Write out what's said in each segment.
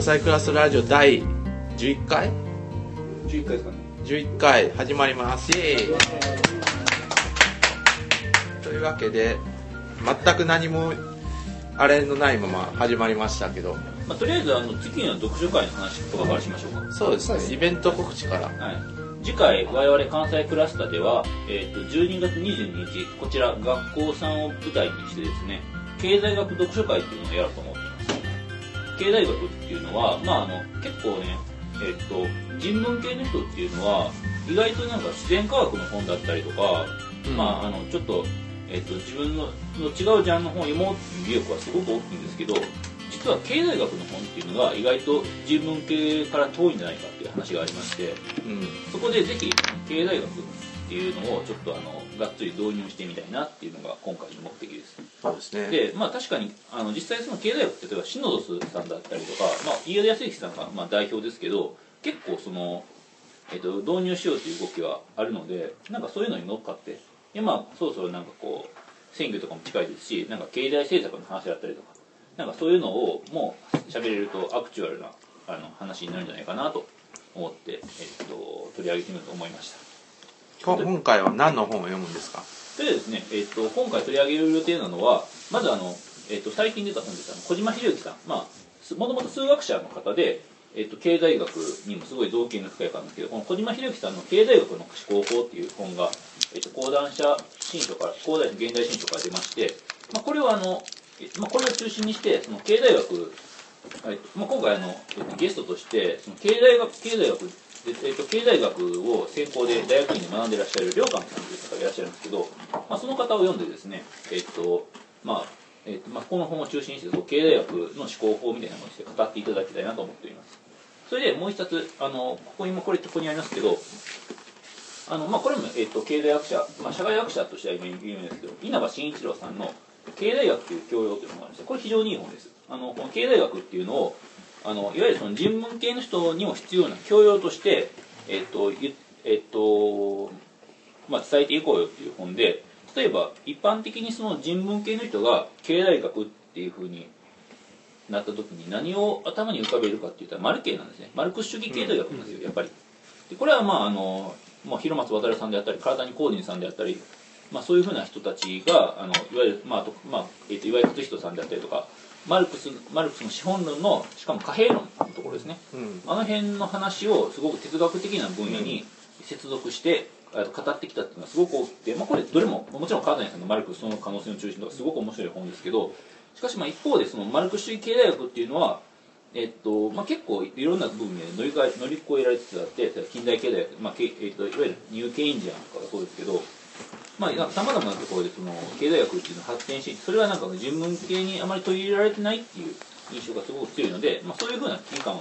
関西クラスラジオ第11回？11回ですかね。11回始まります。というわけで全く何もあれのないまま始まりましたけど。まあ、とりあえずあの次の読書会の話とかからしましょうか。そうですね。イベント告知から。はい、次回我々関西クラスタでは、えー、と12月22日こちら学校さんを舞台にしてですね経済学読書会っていうのをやろうと思っています経済学っていうのは、まあ、あの結構ね、えっと人文系の人っていうのは意外となんか自然科学の本だったりとか、うん。まああのちょっと,、えっと自分のの違うジャンルの本を読もうっていう意欲はすごく大きいんですけど実は経済学の本っていうのが意外と人文系から遠いんじゃないかっていう話がありましてうん。そこでぜひ経済学っていうのをちょっとあのがっつり導入してみたいなっていうのが今回の目的です。そうですね。でまあ確かにあの実際その経済学って例えばシノドスさんだったりとか、まあ、飯田康之さんがまあ代表ですけど結構その、えっと導入しようという動きはあるのでなんかそういうのに乗っかってでまあそろそろなんかこう選挙とかも近いですしなんか経済政策の話だったりとかなんかそういうのをもう喋れるとアクチュアルなあの話になるんじゃないかなと思って、えっと取り上げてみようと思いました。こ今回は何の本を読むんですか？それでですね、えっと今回取り上げる予定なのはまずあの、えっと最近出た本です。あの小島秀之さん。まあすもともと数学者の方で、えっと経済学にもすごい造形の深い方なんですけどこの小島秀之さんの「経済学の思考法」っていう本が、えっと講談社新書から講談社現代新書から出まして、まあ、これはあの、えまあ、これを中心にしてその経済学はいまあ、今回あの、えっとゲストとしてその経済学経済学でえっと経済学を専攻で大学院で学んでらっしゃる両監さんという方がいらっしゃるんですけど、まあ、その方を読んでですね、えっとまあえっとまあ、この本を中心にして経済学の思考法みたいなものにして語っていただきたいなと思っております。それでもう一つあのここにもこれここにありますけどあの、まあ、これも、えっと経済学者、まあ、社会学者としては今有名ですけど稲葉慎一郎さんの「経済学という教養」というのがあるんです。これ非常にいい本です。あのこの経済学っていうのをあのいわゆるその人文系の人にも必要な教養として、えっとえっとまあ、伝えていこうよっていう本で例えば一般的にその人文系の人が経済学っていうふうになった時に何を頭に浮かべるかっていったらマルケなんですね。マルクス主義経済学なんですよ、やっぱり。でこれはまああの、まあ、広松渡さんであったり唐谷光人さんであったり、まあ、そういうふうな人たちがあのいわゆる、まあまあえっと岩井勝人さんであったりとかマルクスマルクスの資本論のしかも貨幣論のところですね。うん。あの辺の話をすごく哲学的な分野に接続して、あの語ってきたっていうのはすごく多くて、まあ、これどれももちろん川谷さんのマルクスその可能性の中心とかすごく面白い本ですけどしかしまあ一方でそのマルクス主義経済学っていうのは、えっとまあ、結構いろんな分野で乗り乗り越えられつつあって近代経済学、まあけえっと、いわゆるニューケインジアンとかがそうですけどまあ、さまざまなところでその経済学っていうのが発展しそれはなんか人文系にあまり取り入れられてないっていう印象がすごく強いので、まあ、そういうふうな危機感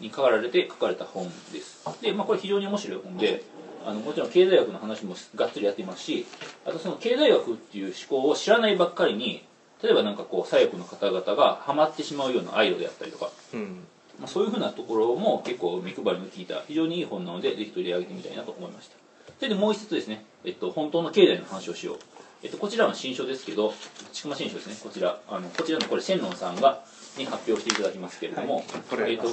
に変わられて書かれた本です。で、まあ、これ非常に面白い本であのもちろん経済学の話もがっつりやっていますしあとその経済学っていう思考を知らないばっかりに例えばなんかこう左翼の方々がハマってしまうようなアイドルであったりとか、うん。まあ、そういうふうなところも結構目配りの効いた非常にいい本なのでぜひ取り上げてみたいなと思いましたそれでもう一つですね、えっと、本当の経済の話をしよう。えっと、こちらは新書ですけど、ちくま新書ですね、こちら。あの、こちらのこれ、千論さんが、に発表していただきますけれども、えっと、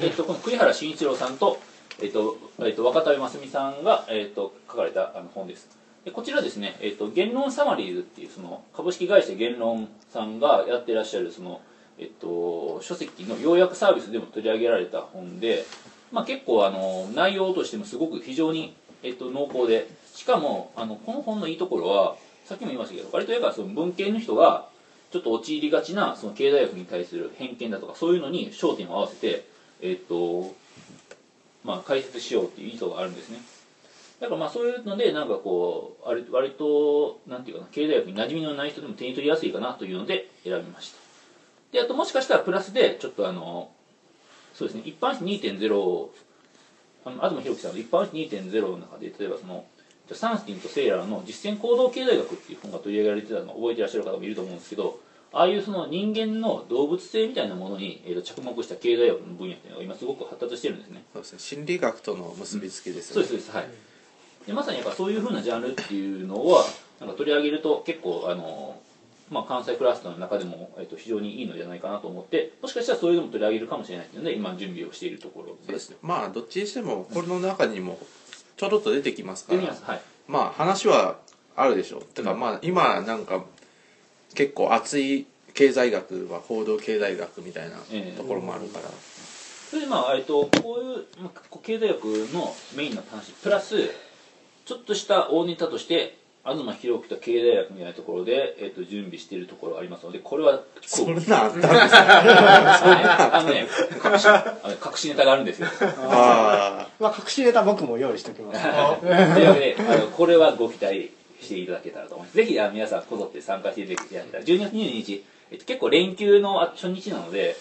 えっと、この栗原慎一郎さんと、えっと、えっと、若田真澄さんが、えっと、書かれたあの本です。でこちらですね、えっと、言論サマリーズっていう、その、株式会社言論さんがやってらっしゃる、その、えっと、書籍の要約サービスでも取り上げられた本で、まあ、結構あの内容としてもすごく非常に、えっと、濃厚で。しかもあのこの本のいいところはさっきも言いましたけど割とやからその文系の人がちょっと陥りがちなその経済学に対する偏見だとかそういうのに焦点を合わせて、えっとまあ、解説しようっていう意図があるんですね。だからまあそういうのでなんかこう割割となんていうかな経済学に馴染みのない人でも手に取りやすいかなというので選びました。であともしかしたらプラスでちょっとあのそうですね一般紙2.0あの東博樹さんの一般紙2.0の中で例えばそのサンスティンとセイラーの実践行動経済学っていう本が取り上げられてたのを覚えてらっしゃる方もいると思うんですけどああいうその人間の動物性みたいなものに、えーと着目した経済学の分野っていうのが今すごく発達してるんですね。そうですね。心理学との結びつきですそうよねですそうです。はい。でまさにやっぱそういうふうなジャンルっていうのはなんか取り上げると結構あのまあ、関西クラスターの中でも、えっと、非常にいいのじゃないかなと思ってもしかしたらそういうのも取り上げるかもしれないので今準備をしているところ。でですまあどっちにしてもこれの中にもちょろっと出てきますから。はい。まあ話はあるでしょう。てかうんまあ今なんか結構熱い経済学は報道経済学みたいなええ。ところもあるから、それでまあ、えっと、こういう、まあ、経済学のメインの話プラスちょっとした大ネタとして東博樹と経済学みたいなところで、えっと、準備しているところがありますのでこれはそこうんなあったんですかあのね隠しあの隠しネタがあるんですよ。あまあ隠しネタ僕も用意しておきます。というわけであのこれはご期待していただけたらと思います。ぜひあの皆さんこぞって参加していただけたら。12月22日、えっと、結構連休のあ初日なので、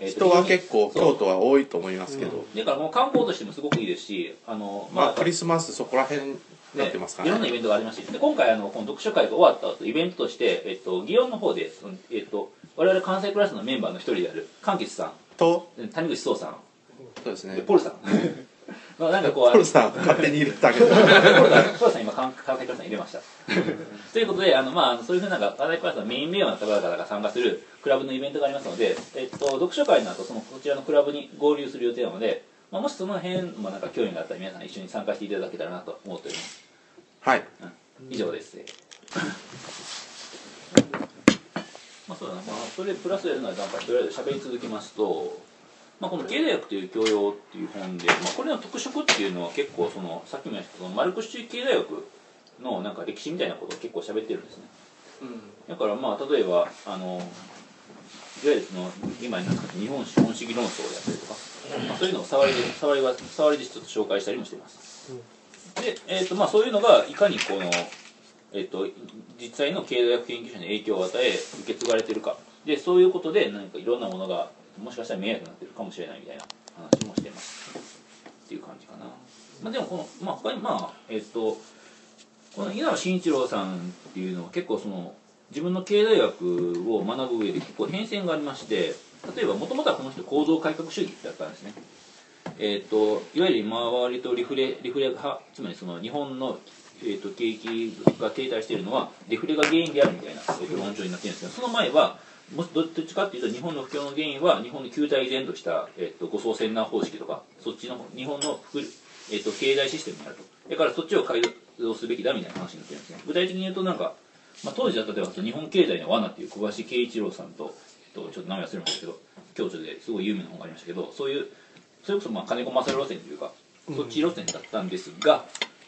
えっと人は結構京都は多いと思いますけど、だからもう観光としてもすごくいいですしあのまあクリスマスそこら辺になってますかね。いろんなイベントがありましてで今回あのこの読書会が終わった後イベントとして、えっと、祇園の方で、えっと、我々関西クラスのメンバーの一人である柑橘さとん谷口壮さん。そうですね。でポルさん。まあなんかこうポルさん勝手に入れたけどポルさんポルさん今関関西クラスに入れました。ということであの、まあそういうふうな関西クラスのメインメンバーの方々が参加するクラブのイベントがありますので、えっと、読書会の後そのこちらのクラブに合流する予定なので、まあ、もしその辺もなんか興味があったら皆さん一緒に参加していただけたらなと思っておりますはい。以上です。まあそうだな、まあ、それプラスやるのはなんかとりあえず喋り続けますと、まあ、この経済学という教養っていう本で、まあ、これの特色っていうのは結構そのさっきも言ったそのマルクス主義経済学のなんか歴史みたいなことを結構喋ってるんですね。だからまあ例えばあのいわゆるその今になって日本資本主義論争をやったりとか、まあ、そういうのを触りで触りは触りでちょっと紹介したりもしています、で、えーとまあ、そういうのがいかにこの、えー、と実際の経済学研究者に影響を与え受け継がれてるか。でそういうことで何かいろんなものがもしかしたら迷惑になってるかもしれないみたいな話もしてます。っていう感じかな、まあ、でもこの、まあ、他にまあえっ、とこの稲葉慎一郎さんっていうのは結構その自分の経済学を学ぶ上で結構変遷がありまして例えばもともとはこの人構造改革主義だったんですね。えー、といわゆる今は割とリフレリフレ派つまりその日本の、えー、と景気が停滞しているのはリフレが原因であるみたいな、えーと論調になっているんですけどその前はもどっちかっていうと日本の不況の原因は日本の旧態依然とした、えー、と護送船難方式とかそっちの日本の、えー、と経済システムにあると。だからそっちを改造すべきだみたいな話になってるんですね。具体的に言うとなんか、まあ、当時は例えば日本経済の罠っていう小橋慶一郎さんととちょっと名前忘れましたけど共著ですごい有名な本がありましたけどそういうそれこそまあ金子勝路線というかそっち路線だったんですが、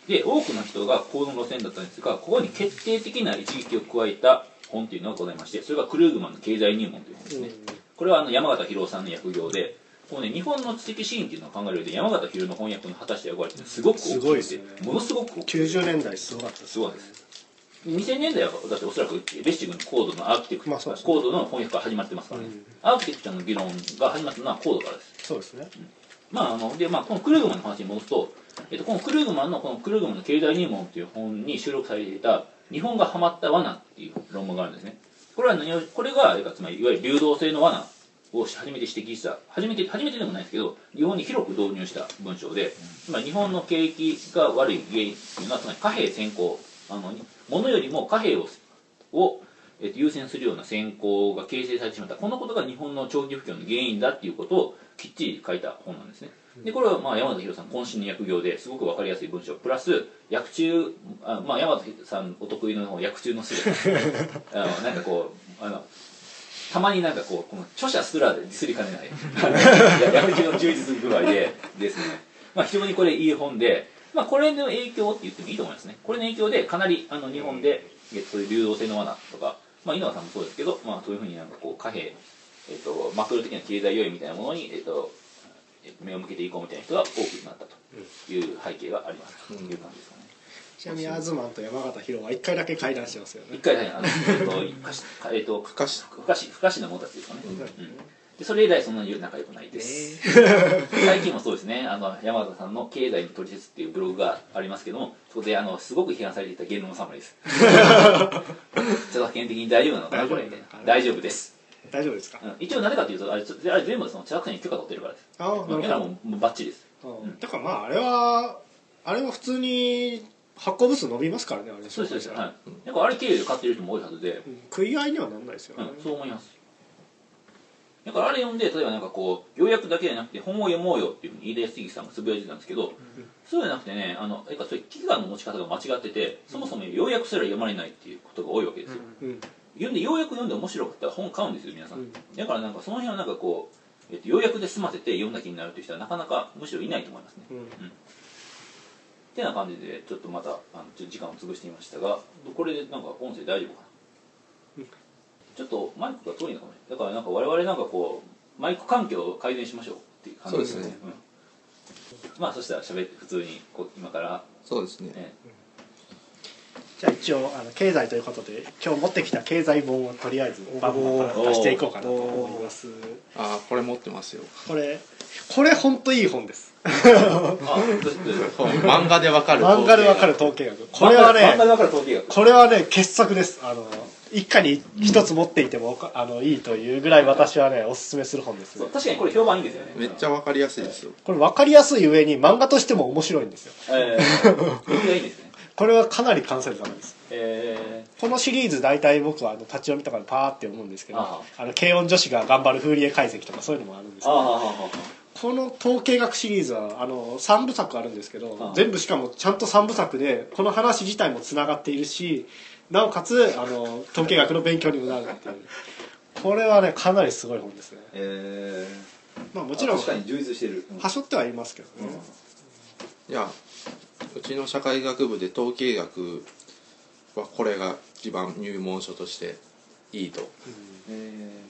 で多くの人がこの路線だったんですがここに決定的な一撃を加えた本というのがございましてそれがクルーグマンの経済入門という本ですね、これはあの山形博夫さんの訳業でこのね日本の知的シーンっていうのを考える上で山形博の翻訳の果たした役割ってすごく大きくてね。ものすごく大きい。90年代すごかったですすごいです。2000年代はだっておそらくレッシグのコードのアーキテクチャ、まあね。コードの翻訳から始まってますからね、うん。アーキテクチャの議論が始まったのはコードからです。そうですねまああのでまあこのクルーグマンの話に戻すと、えっと、このクルーグマンのこのクルーグマンの経済入門という本に収録されていた日本がハマった罠っていう論文があるんですね。これは何をこれがつまりいわゆる流動性の罠を初めて指摘した初めて初めてでもないですけど日本に広く導入した文章でつまり日本の景気が悪い原因っていうのはつまり貨幣先行あの物よりも貨幣をを、えっと、優先するような先行が形成されてしまった。このことが日本の長期不況の原因だっていうことをきっちり書いた本なんですね。でこれはまあ山田博さん渾身の訳業ですごく分かりやすい文章。プラス訳中あ、まあ、山田さんお得意の訳中のすべ なんかこうあのたまになんかこうこの著者すらでディスりかねない。い や訳中の充実具合でですね、まあ、非常にこれいい本で、まあ、これの影響って言ってもいいと思いますね。これの影響でかなりあの日本で、えっと、流動性の罠とか、まあ、井川さんもそうですけど、まあ、そういうふうになんかこう貨幣、えっと、マクロ的な経済要因みたいなものに、えっと、と目を向けていこうみたいな人が多くなったという背景がありますという感じですかね。ちなみにアズマンと山形博は一回だけ会談してますよね。一回ね、あの、えっと、ふかし、えっと、ふかし。ふかし、ふかしな者たちですかね。うん。うんでそれ以来そんなに仲良くないです。最近もそうですね、あの、山田さんの経済の取説っていうブログがありますけども、そこで、あの、すごく批判されていた言論のサマリです。著作権的に大丈夫なのかな、これ、みたいな。大丈夫です。大丈夫ですか？うん。一応なぜかというと、あれ、あれ全部その著作権に許可取ってるからです。ああなるほど。だからもう、バッチリです。うん。だからまああれはあれは普通に発行部数伸びますからねあれそうですそうです。はい。なんかあれ経由で買ってる人も多いはずで、うん。食い合いにはなんないですよね、うん、そう思いますだからあれ読んで例えばなんかこう要約だけじゃなくて本を読もうよっていうふうに飯田康之さんがつぶやいてたんですけど、そうじゃなくてねあのやっぱそういう危機感の持ち方が間違っててそもそも要約すら読まれないっていうことが多いわけですよ、うん読んでようやく読んで面白かったら本買うんですよ皆さん、うんだからなんかその辺はなんかこう、えっと、ようやくで済ませて読んだ気になるっていう人はなかなかむしろいないと思いますね、うん。ってな感じでちょっとまたあのちょっと時間を潰してみましたがこれでなんか音声大丈夫かな、うんちょっとマイクが遠いのかもね。だからなんか我々なんかこうマイク環境を改善しましょうっていう感じそうですね。うん。まあそしたら喋って普通にこう今から、そうですね。ね、じゃあ一応あの経済ということで今日持ってきた経済本をとりあえずバンバン出していこうかなと思います。ああこれ持ってますよ。これこれ本当いい本です。あどうしどうし本漫画でわかる漫画でわかる統計学。これは漫画でねわかる統計学。これはね傑作です。あの一家に一つ持っていてもあのいいというぐらい私はねおすすめする本ですそう確かにこれ評判いいんですよね。めっちゃわかりやすいですよ。これ分かりやすい上に漫画としても面白いんですよ。えー、いいんですね。これはかなり完成度高いです。えこのシリーズ大体僕はあの立ち読みとかでパーって思うんですけどああ。の軽音女子が頑張るフーリエ解析とかそういうのもあるんですけどこの統計学シリーズはあの3部作あるんですけどああ。全部しかもちゃんと3部作でこの話自体もつながっているしなおかつあの統計学の勉強にもなるっていう。これはねかなりすごい本ですね。えー、まあもちろん確かに充実してる、はしょってはいますけどね、いやうちの社会学部で統計学はこれが一番入門書としていいと。え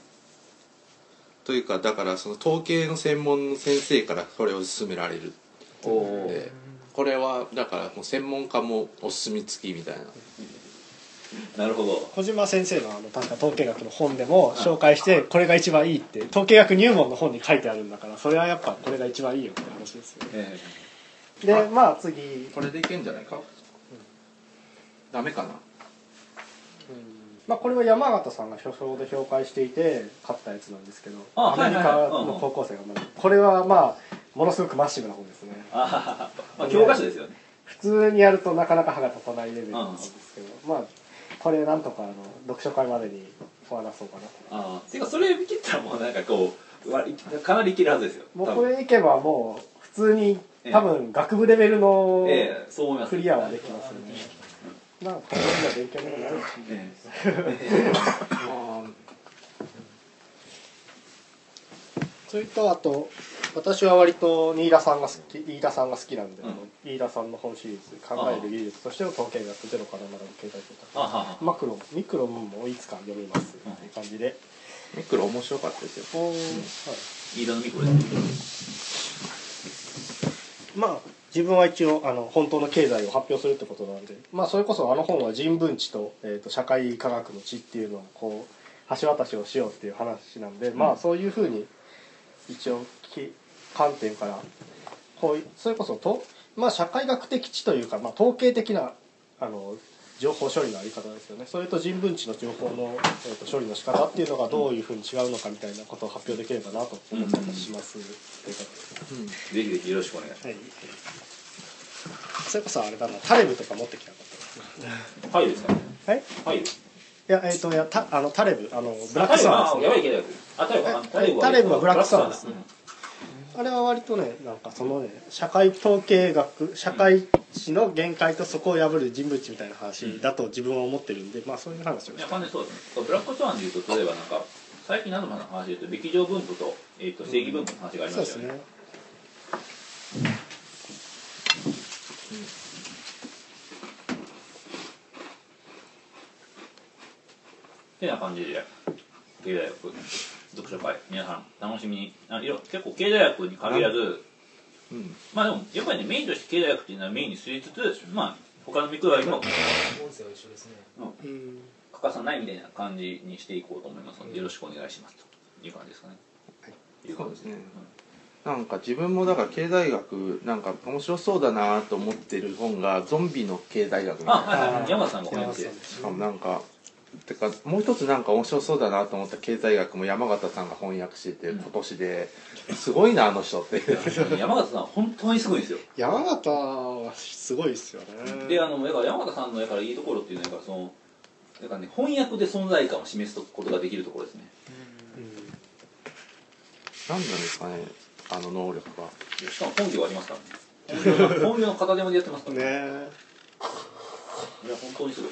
というかだからその統計の専門の先生からこれを勧められる。でこれはだからもう専門家もお墨付きみたいな なるほど。小島先生のあの確か統計学の本でも紹介してこれが一番いいって統計学入門の本に書いてあるんだからそれはやっぱこれが一番いいよって話ですよえでまあ次。これでいけんじゃないか、ダメかな？まあ、これは山形さんが書評で紹介していて買ったやつなんですけどあアメリカの高校生がこれはまあものすごくマッシブな本ですね。ー、あまあ教科書ですよね。普通にやるとなかなか歯が立たないレベルなんですけどまあこれなんとかあの読書会までに終わらそうかな。とああていうかそれ見切ったらもうなんかこうわかなりいけるはずですよ。もうこれいけばもう普通に多分学部レベルのクリアはできますよね。まあこれは勉強にもなるし。えそれとあと私は割と新田さんが好き飯田さんが好きなんで、うん飯田さんの本シリーズ「考える技術としての統計学ゼロから学ぶ経済とかマクロンミクロンもいつか読みますっていう感じで、ミクロ面白かったですよ。飯田のミクロですまあ自分は一応あの本当の経済を発表するってことなんでまあそれこそあの本は人文知と,、えー、と社会科学の知っていうのをこう橋渡しをしようっていう話なんで、まあそういうふうに一応き観点からこういそれこそと、まあ、社会学的知というか、まあ、統計的なあの情報処理のあり方ですよね。それと人文知の情報の、えー、と処理の仕方っていうのがどういうふうに違うのかみたいなことを発表できればなと思ったりします、うことでぜひぜひよろしくお願いしはい。それこそあれだな、タレブとか持ってきたかったますはいですかね。はい。はいいや、えっ、と、いや、た、あの、タレブ、あの、ブラックスワンですね。タレブはブラックスワンですね。うんあれは割とね、なんかそのね、社会統計学、社会史の限界とそこを破る人物知みたいな話だと自分は思ってるんで、まあそういう話をいやして。完全にそうです。ねブラックスワンでいうと例えばなんか最近何度も話でいうと歴上分布と,、えー、と正義分布の話がありましたよね。ね。てな感じで経済学読書会皆さん楽しみに。あいろ結構経済学に限らずうん。まあでもやっぱりねメインとして経済学っていうのはメインに据えつつまあ他のミクロよりも音声は一緒ですね。うん。欠かさないみたいな感じにしていこうと思いますのでよろしくお願いしますという感じですかね。い。う感じそうですね。なんか自分もだから経済学なんか面白そうだなと思ってる本がゾンビの経済学みたいなあはいはい山田さんがお話で山田さんですしかもなんかてかもう一つなんか面白そうだなと思った経済学も山形さんが翻訳してて今年で。すごいなあの人って。山形さん本当にすごいんですよ。山形はすごいですよね。であのだから山形さんのだからいいところっていうのはそのだからね翻訳で存在感を示すことができるところですね。何なんですかねあの能力は。しかも本業ありますからね。本業の片手間でやってますからね。いや本当にすごい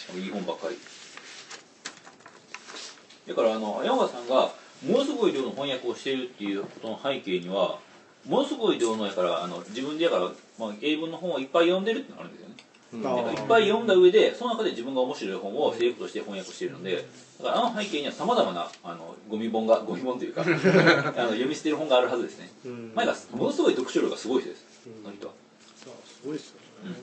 しかもいい本ばっかり。だからあの山形さんがものすごい量の翻訳をしているっていうことの背景にはものすごい量のやからあの自分でやから、まあ、英文の本をいっぱい読んでるってのがあるんですよね。いっぱい読んだ上でその中で自分が面白い本をセレクトして翻訳しているのでだからあの背景にはさまざまなあのゴミ本がゴミ本というか あの読み捨てる本があるはずですね。うん。前がものすごい読書量がすごい人です。うん。その人は。すごいですよね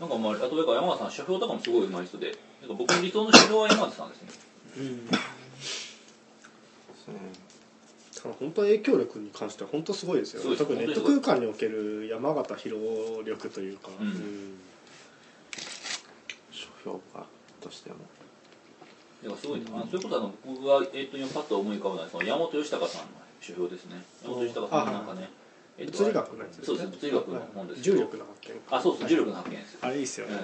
なんかまああとだから山形さん書評とかもすごい上手い人でなんか僕の理想の書評は山形さんですね。ですね。だから本当影響力に関しては本当すごいですよね。特にネット空間における山形広力というか、うん。書評家としても。だからすごい、あのそういうことはあの僕が、えっと今パッと思い浮かぶのはその山本義孝さんの書評ですね。山本義孝さんのなんかね、えっと物理学のやつそうです物理学の本です。け重ど力の発見あそうそう重力の発見です。よあれいいっすよね、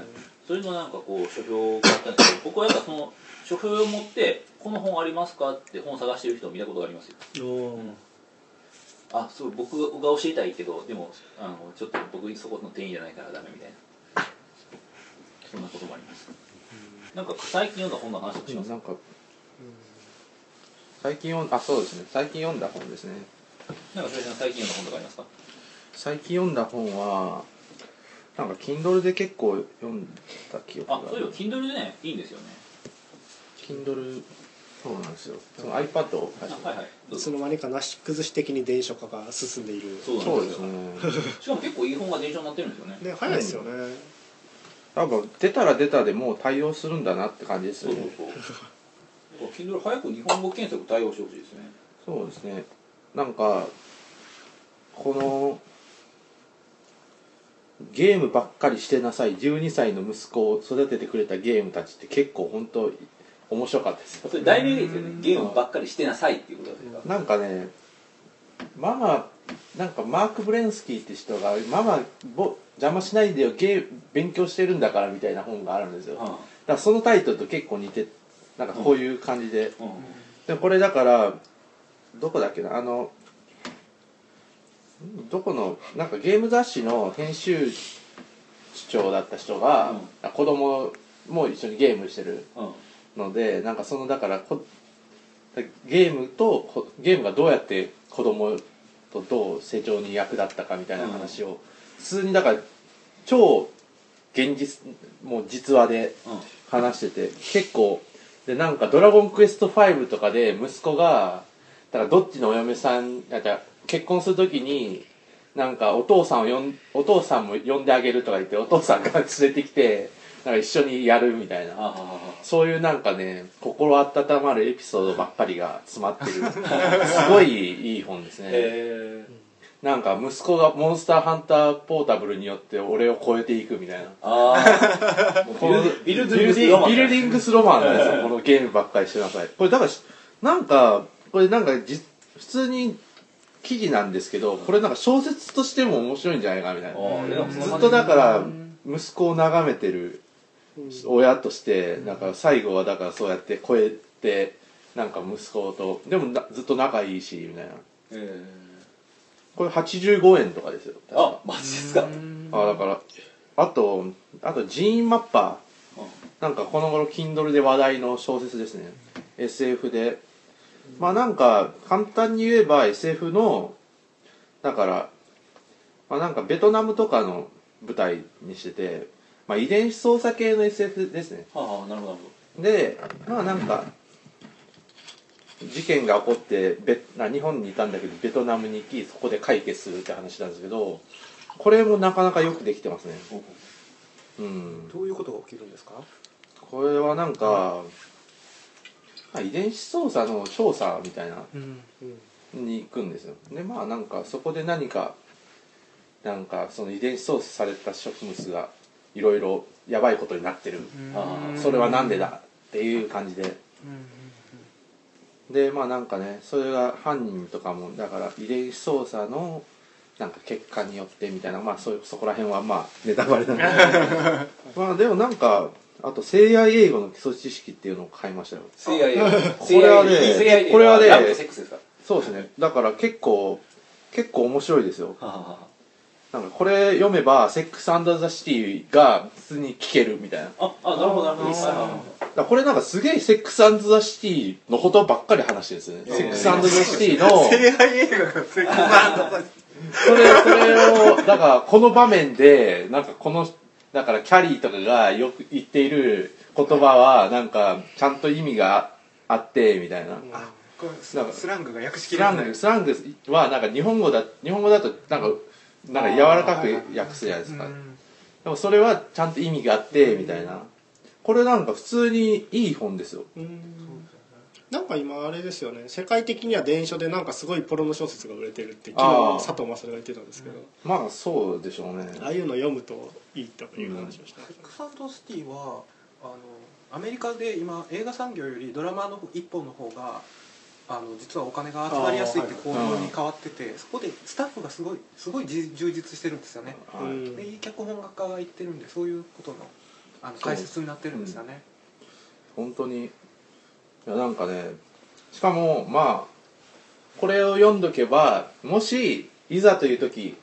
それのなんかこう書評があったんですけど僕はやっぱその書評を持ってこの本ありますかって本を探してる人を見たことがありますよ。おー。あそう僕が教えたいけどでもあのちょっと僕そこの店員じゃないからダメみたいな。そんなこともあります。なんか最近読んだ本の話をします？なんか最近読んあそうですね。最近読んだ本ですねなんか最近読んだ本とかありますか？最近読んだ本はなんか Kindle で結構読んだ記憶があそういえば Kindle でねいいんですよね。Kindle そうなんですよ。その iPad をはいはい。いつの間にかなし崩し的に電書化が進んでいる。そうなんですすよね。しかも結構いい本が電車になってるんですよね。ね早いですよね、多分出たら出たでもう対応するんだなって感じですよねそうそうそう Kindle 早く日本語検索対応してほしいですねそうですねなんかこのゲームばっかりしてなさい12歳の息子を育ててくれたゲームたちって結構本当面白かったですよ。それ題名ですよね。ゲームばっかりしてなさいっていうことですか？なんかねママなんかマーク・ブレンスキーって人が「ママぼ邪魔しないでよゲー勉強してるんだから」みたいな本があるんですよ。だかはらそのタイトルと結構似てなんかこういう感じで、あうん。でこれだからどこだっけなあのんどこのなんかゲーム雑誌の編集長だった人が、あ子供も一緒にゲームしてるうん。のでなんかそのだからこゲームとこゲームがどうやって子供とどう成長に役立ったかみたいな話を、普通にだから超現実もう実話でうん。話してて結構でなんか「ドラゴンクエスト5」とかで息子がだからどっちのお嫁さんあじゃあ結婚する時になんかお父さんを呼んお父さんも呼んであげるとか言ってお父さんが連れてきてなんか一緒にやるみたいな。あそういうなんかね心温まるエピソードばっかりが詰まってる。すごいいい本ですね、へえなんか息子がモンスターハンターポータブルによって俺を超えていくみたいな。あビルディングスロマンなんですよ。このゲームばっかりしてなさい。これだからしなんかこれなんかじ普通に記事なんですけどこれなんか小説としても面白いんじゃないかみたいな。ずっとだから息子を眺めてる親としてなんか最後はだからそうやって超えてなんか息子とでもなずっと仲いいしみたいな。えこれ85円とかですよあマジですか？あだからあとあとジーンマッパー。なんかこの頃 Kindle で話題の小説ですね。SF でまあなんか簡単に言えば SF のだからまあなんかベトナムとかの舞台にしてて、まあ、遺伝子操作系の SF ですね。はあなるほどなるほでまあなんか事件が起こってベな日本にいたんだけどベトナムに行きそこで解決するって話なんですけどこれもなかなかよくできてますね。どうん。どういうことが起きるんですか？これはなんか、まあ、遺伝子操作の調査みたいなうんに行くんですよ。でまあなんかそこで何かなんかその遺伝子操作された植物がいろいろやばいことになってる。それはなんでだっていう感じで。でまあなんかねそれが犯人とかもだから遺伝子操作のなんか結果によってみたいなまあそそこら辺はまあネタバレなんでまあでもなんかあと西愛英語の基礎知識っていうのを買いましたよ。CIA これはねこれはねラブとセックスですか？そうですね。だから結構結構面白いですよ。なんかこれ読めば「セックス・アンダー・ザ・シティ」が普通に聞けるみたいな。ああなるほどなるほど。これなんかすげえ「セックス・アンダー・ザ・シティ」のことばっかり話してるんですよね、セックス・アンダー・ザ・シティの恋愛映画がセックスアンドそれそれをだからこの場面でなんかこのだからキャリーとかがよく言っている言葉はなんかちゃんと意味があってみたいな、なんかスラングが訳しきれない。スラングはなんか日本語だ日本語だとなんかなんか柔らかく訳すじゃないですか、うん。でもそれはちゃんと意味があってみたいな。これなんか普通にいい本ですよなんか今あれですよね。世界的には電書でなんかすごいポロノ小説が売れてるって昨日佐藤勝が言ってたんですけど。まあそうでしょうね。ああいうの読むといいという話をしてましセックスアンドシティはあのアメリカで今映画産業よりドラマの一本の方があの実はお金が集まりやすいって構造に変わっててそこでスタッフがすごいすごいじ充実してるんですよね。た、はいうん。でいい脚本家が言ってるんでそういうことのあの解説になってるんですよね。本当にいやなんかねしかもまあこれを読んどけばもしいざという時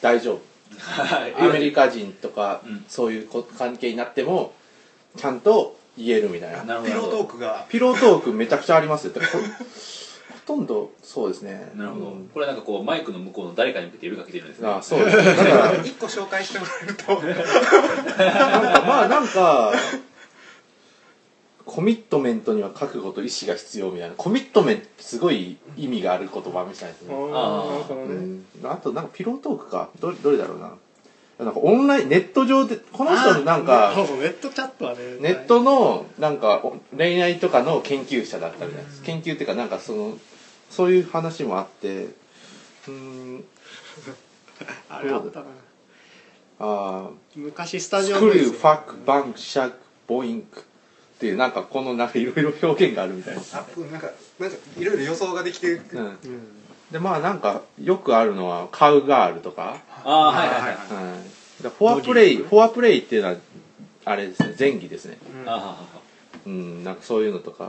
大丈夫。はい。アメリカ人とか、うん。そういうこ関係になってもちゃんと言えるみたいな。ピロートークが。ピロートークめちゃくちゃありますよ。ほとんどそうですね。なるほど、うん。これなんかこうマイクの向こうの誰かに向けて夜かけてるんですねあそうですね。だから一個紹介してもらえると。なんかまあなんかコミットメントには覚悟と意志が必要みたいな。コミットメントってすごい意味がある言葉みたいですね、ああー。ーなるほどね、うん、あとなんかピロートークか。どどれだろうな。なんかオンラインネット上でこの人のなんかネットチャットはねネットのなんかお恋愛とかの研究者だったみたいです研究っていうかなんかそのそういう話もあって。うーん。あれあったな。あ昔スタジオクリューファックバンクシャックボインクっていうなんかこのなんかいろいろ表現があるみたいです、あなんかなんかいろいろ予想ができてるう。ん、うん。でまあなんかよくあるのはカウガールとか、ああはいはいはい、はい、で foreplay foreplay っていうのはあれですね前戯ですね。うん。なんかそういうのとか。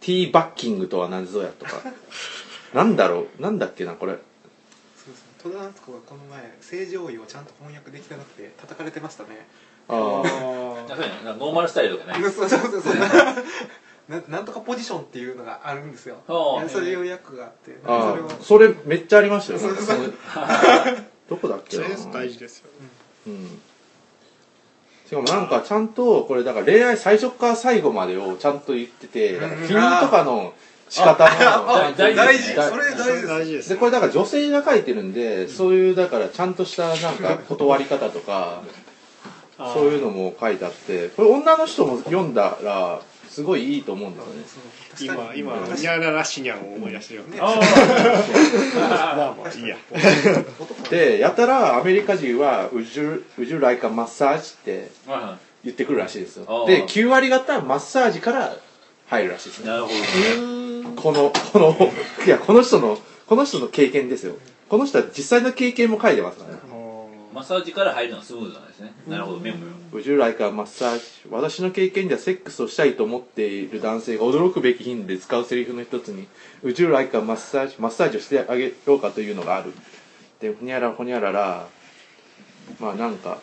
teabagging とは何ぞやとか。なんだろうなんだっけなこれ。そうですね。戸田奈津子がこの前正常位をちゃんと翻訳できてなくて叩かれてましたね normal style とかね。そうそうそうそう。ななんとかポジションっていうのがあるんですよ。ああそういう役があって。あそれめっちゃありましたよ。そうそう。そうどこだっけな。それ大事ですよ。うん。しかもなんかちゃんとこれだから恋愛最初から最後までをちゃんと言ってて不倫とかの仕方も。あ大大事。事。それ大事です。大事です。でこれだから女性が書いてるんでそういうだからちゃんとしたなんか断り方とかそういうのも書いてあってこれ女の人も読んだらすごいいいと思うんですよね。今今ニャララシニャンを思い出してるよ、ね まあまあいいや。男 でやたらアメリカ人は「Would you, would you like a massage?」ってはいは言ってくるらしいですよ。あー。で9割方マッサージから入るらしいですねいなるほどこのこのいやこの人のこの人の経験ですよ。この人は実際の経験も書いてますからねマッサージから入るのはスムーズなんですね。なるほどメモメモ Would you like a massage? 私の経験ではセックスをしたいと思っている男性が驚くべき頻度で使うセリフの一つに Would you like a massage? マッサージをしてあげようかというのがある。でほにゃらほにゃららまあなんか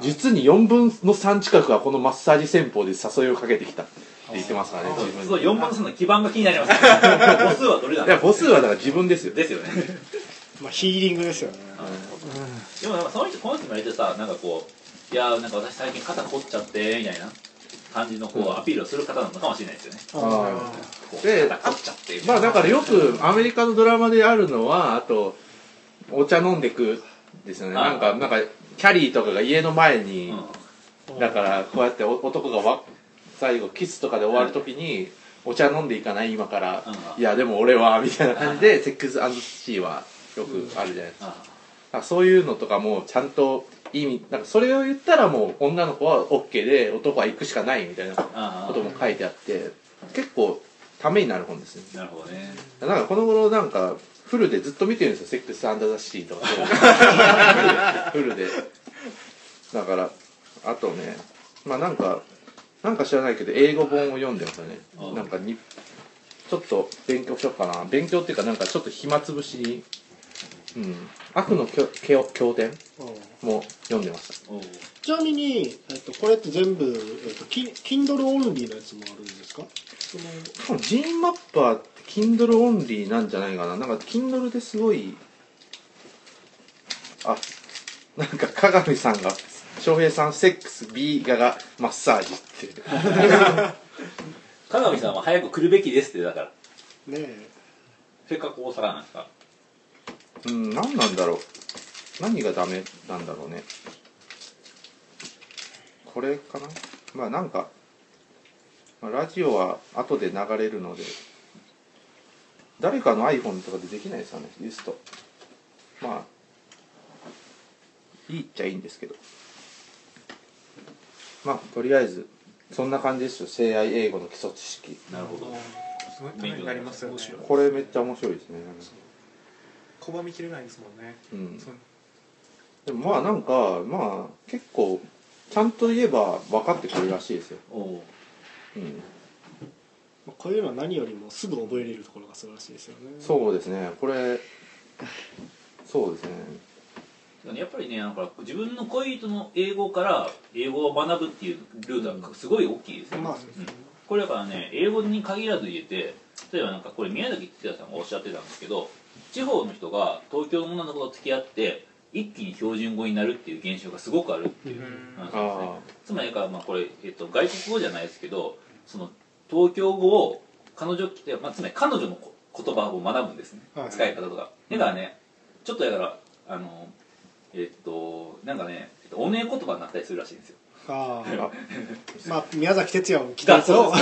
実に4分の3近くはこのマッサージ戦法で誘いをかけてきたって言ってますからね自分すごい4分の3の基盤が気になりますね。母数はどれなんいや母数はだから自分ですよ。ですよね。まあヒーリングですよねでもなんかその人この人も言ってさなんかこういやーなんか私最近肩凝っちゃってみたいな感じのこう、うん。アピールをする方なのかもしれないですよね。あこうで肩凝っちゃってみたいまなあだからよくアメリカのドラマであるのはあとお茶飲んでくですよね。あなんかなんかキャリーとかが家の前に、うん。だからこうやってお男がわ最後キスとかで終わるときに、お茶飲んでいかない？今から、うん。いやでも俺はみたいな感じでセックスシーはよくあるじゃないですか、ああそういうのとかもちゃんと意味なんかそれを言ったらもう女の子は OK で男は行くしかないみたいなこあとも書いてあって結構ためになる本ですね。あなるほどね。なんかこの頃なんかフルでずっと見てるんですよ「セックス・アンダー・ザ・シー」とか。フルで。だからあとねまあなんかなんか知らないけど英語本を読んでますよね。あなんかにちょっと勉強しようかな。勉強っていうかなんかちょっと暇つぶしにうん。悪の経典？うん。も読んでましたちなみに、えっと、これって全部、えっと、キ Kindle オンリーのやつもあるんですか？その多分ジーンマッパーって Kindle オンリーなんじゃないかな。なんか Kindle ですごいあなんか鏡さんが翔平さんセックス B 画がマッサージって香上 さんは早く来るべきですってだから。ねえ。せっかく大阪なんですかうん何なんだろう。何がダメなんだろうね。これかな。まあなんか、まあラジオは後で流れるので誰かの iPhone とかでできないですよねユースト。まあいいっちゃいいんですけど。まあとりあえずそんな感じですよ。性愛英語の基礎知識。なるほど。すごいためになりますよね。これめっちゃ面白いですね拒みきれないですもんね。うん。でもまあなんかまあ結構ちゃんと言えば分かってくれるらしいですよ、おう。うん、まあこういうのは何よりもすぐ覚えれるところが素晴らしいですよね。そうですね。これそうですね。やっぱりねなんか自分の恋人の英語から英語を学ぶっていうルートはすごい大きいですよ。ね、まあうん。これだからね英語に限らず言えて例えばなんかこれ宮崎哲也さんがおっしゃってたんですけど地方の人が東京の女の子と付き合って一気に標準語になるっていう現象がすごくあるっていう。話ですねあつまりだからまあこれ、えっと、外国語じゃないですけどその東京語を彼女来て、まあ、つまり彼女のこ言葉を学ぶんですね、はい。使い方とか。だからねちょっとだからあのえっとなんかね、えっと、おねえ言葉になったりするらしいんですよ。あまあ宮崎哲也も来ただそう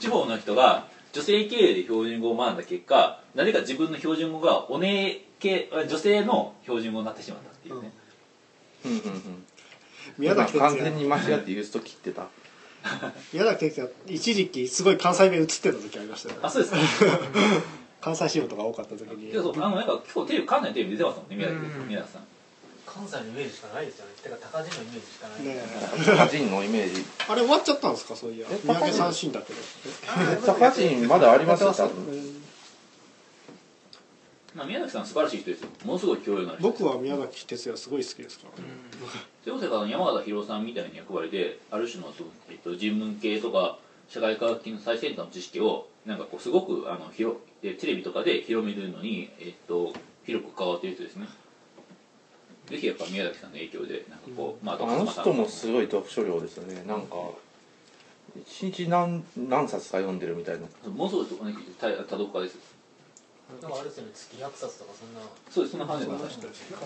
地方の人が女性経営で標準語を学んだ結果なぜか自分の標準語がおねえ系女性の標準語になってしまったっていうね、うんうんうん。宮崎哲完全也に間違ってユースト切ってた。宮崎哲也一時期すごい関西弁映ってた時ありましたよ。あそうですか。関西仕事が多かった時に。いやそうあのなんか今日テレビ関西のテレビ出てますもんね宮崎うん。宮崎さん関西のイメージしかないですよね。てか高地のイメージしかない、ね高人のイメージ。あれ終わっちゃったんですか？そういや。え三宅三振だけど。高人まだありますよまあ、宮崎さん素晴らしい人ですよ。ものすごい教養のあ僕は宮崎哲也すごい好きですから。ねそれこそだから山形博さんみたいな役割である種のその、えっと、人文系とか社会科学系の最先端の知識をなんかこうすごくあの広でテレビとかで広めるのに、えっと、広く関わっている人ですねぜひやっぱ宮崎さんの影響でなんかこう、まあ、あの人もすごい読書量ですよね。なんか一日何何冊か読んでるみたいな。もうすぐとね多多読家です。なんかあれですよね月100冊とかそんなそうですそんな感じでございます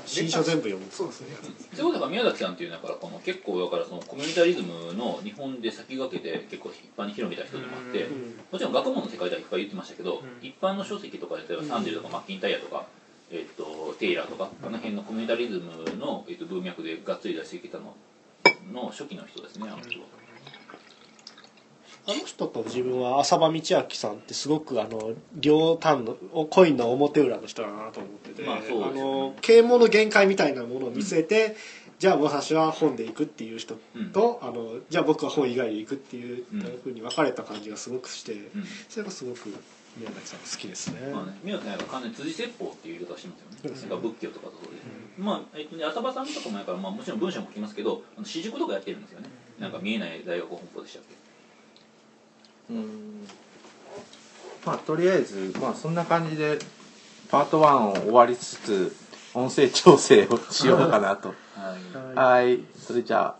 新書全部読む。そうですねということは宮崎さんっていうのはだからこの結構だからそのコミュニタリズムの日本で先駆けて結構一般に広めた人でもあって、うん。もちろん学問の世界ではいっぱい言ってましたけど、うん。一般の書籍とかで例えばサンデルとかマッキンタイヤとか、えっとテイラーとかあの辺のコミュニタリズムの、えっと文脈でがっつり出してきたのの初期の人ですねあの人は。あの人と自分は浅場道明さんってすごくあの両端のコインの表裏の人だなと思ってて、まあね。の啓蒙の限界みたいなものを見せて、じゃあ私は本で行くっていう人と、あのじゃあ僕は本以外で行くっていううん。ふうに分かれた感じがすごくして、うん。それがすごく宮崎さん好きですね。まあね、宮崎さんは完全に辻説法っていう言い方をしてますよね、うん仏教とかとそうで、まあえっとね浅場さんとかもやから、まあ、もちろん文章も書きますけど私塾とかやってるんですよね、なんか見えない大学本舗でしたっけうん。まあとりあえずまあそんな感じでパート1を終わりつつ音声調整をしようかなと。はい。はい。それじゃあ